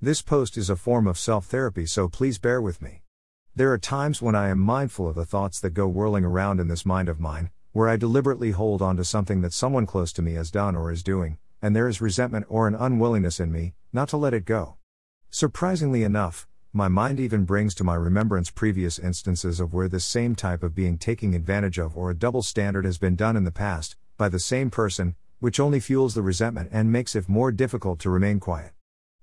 This post is a form of self therapy, so please bear with me. There are times when I am mindful of the thoughts that go whirling around in this mind of mine, where I deliberately hold on to something that someone close to me has done or is doing, and there is resentment or an unwillingness in me, not to let it go. Surprisingly enough, my mind even brings to my remembrance previous instances of where this same type of being taking advantage of or a double standard has been done in the past, by the same person, which only fuels the resentment and makes it more difficult to remain quiet.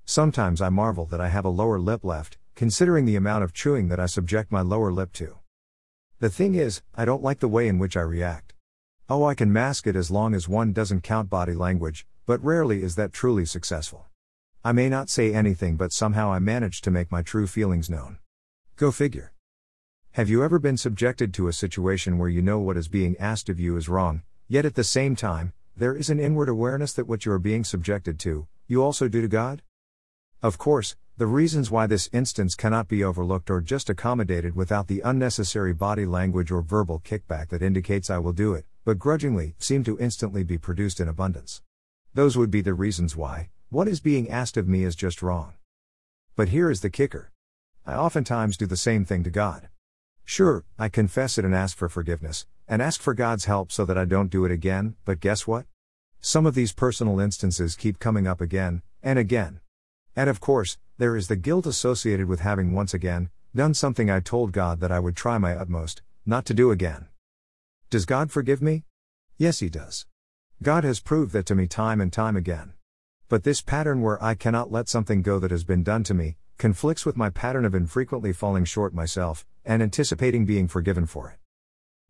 Sometimes I marvel that I have a lower lip left, considering the amount of chewing that I subject my lower lip to. The thing is, I don't like the way in which I react. Oh, I can mask it as long as one doesn't count body language, but rarely is that truly successful. I may not say anything, but somehow I manage to make my true feelings known. Go figure. Have you ever been subjected to a situation where you know what is being asked of you is wrong, yet at the same time, there is an inward awareness that what you are being subjected to, you also do to God? Of course, the reasons why this instance cannot be overlooked or just accommodated without the unnecessary body language or verbal kickback that indicates I will do it, but grudgingly, seem to instantly be produced in abundance. Those would be the reasons why, what is being asked of me is just wrong. But here is the kicker I oftentimes do the same thing to God. Sure, I confess it and ask for forgiveness, and ask for God's help so that I don't do it again, but guess what? Some of these personal instances keep coming up again, and again. And of course, there is the guilt associated with having once again done something I told God that I would try my utmost not to do again. Does God forgive me? Yes, He does. God has proved that to me time and time again. But this pattern where I cannot let something go that has been done to me conflicts with my pattern of infrequently falling short myself and anticipating being forgiven for it.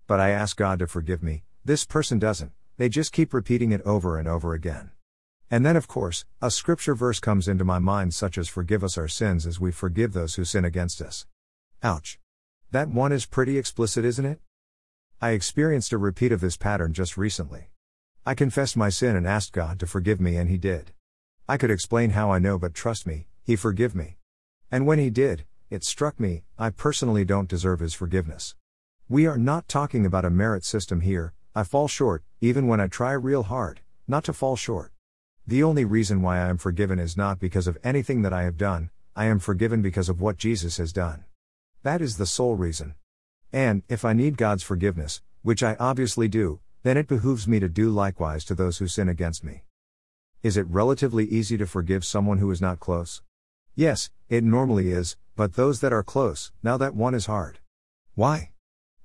But I ask God to forgive me, this person doesn't, they just keep repeating it over and over again. And then, of course, a scripture verse comes into my mind, such as Forgive us our sins as we forgive those who sin against us. Ouch. That one is pretty explicit, isn't it? I experienced a repeat of this pattern just recently. I confessed my sin and asked God to forgive me, and He did. I could explain how I know, but trust me, He forgive me. And when He did, it struck me, I personally don't deserve His forgiveness. We are not talking about a merit system here, I fall short, even when I try real hard, not to fall short. The only reason why I am forgiven is not because of anything that I have done, I am forgiven because of what Jesus has done. That is the sole reason. And, if I need God's forgiveness, which I obviously do, then it behooves me to do likewise to those who sin against me. Is it relatively easy to forgive someone who is not close? Yes, it normally is, but those that are close, now that one is hard. Why?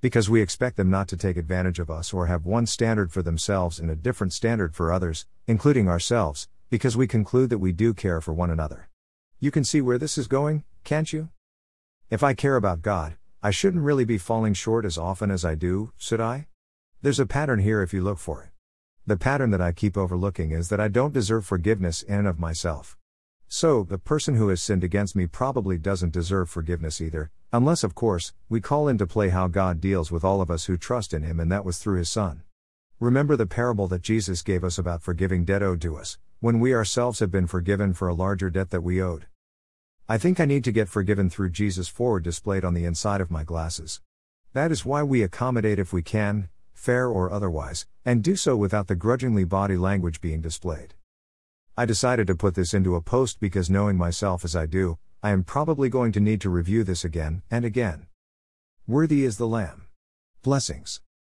Because we expect them not to take advantage of us or have one standard for themselves and a different standard for others, including ourselves, because we conclude that we do care for one another. You can see where this is going, can't you? If I care about God, I shouldn't really be falling short as often as I do, should I? There's a pattern here if you look for it. The pattern that I keep overlooking is that I don't deserve forgiveness in and of myself. So, the person who has sinned against me probably doesn't deserve forgiveness either, unless, of course, we call into play how God deals with all of us who trust in Him, and that was through His Son. Remember the parable that Jesus gave us about forgiving debt owed to us, when we ourselves have been forgiven for a larger debt that we owed. I think I need to get forgiven through Jesus forward displayed on the inside of my glasses. That is why we accommodate if we can, fair or otherwise, and do so without the grudgingly body language being displayed. I decided to put this into a post because knowing myself as I do, I am probably going to need to review this again and again. Worthy is the Lamb. Blessings.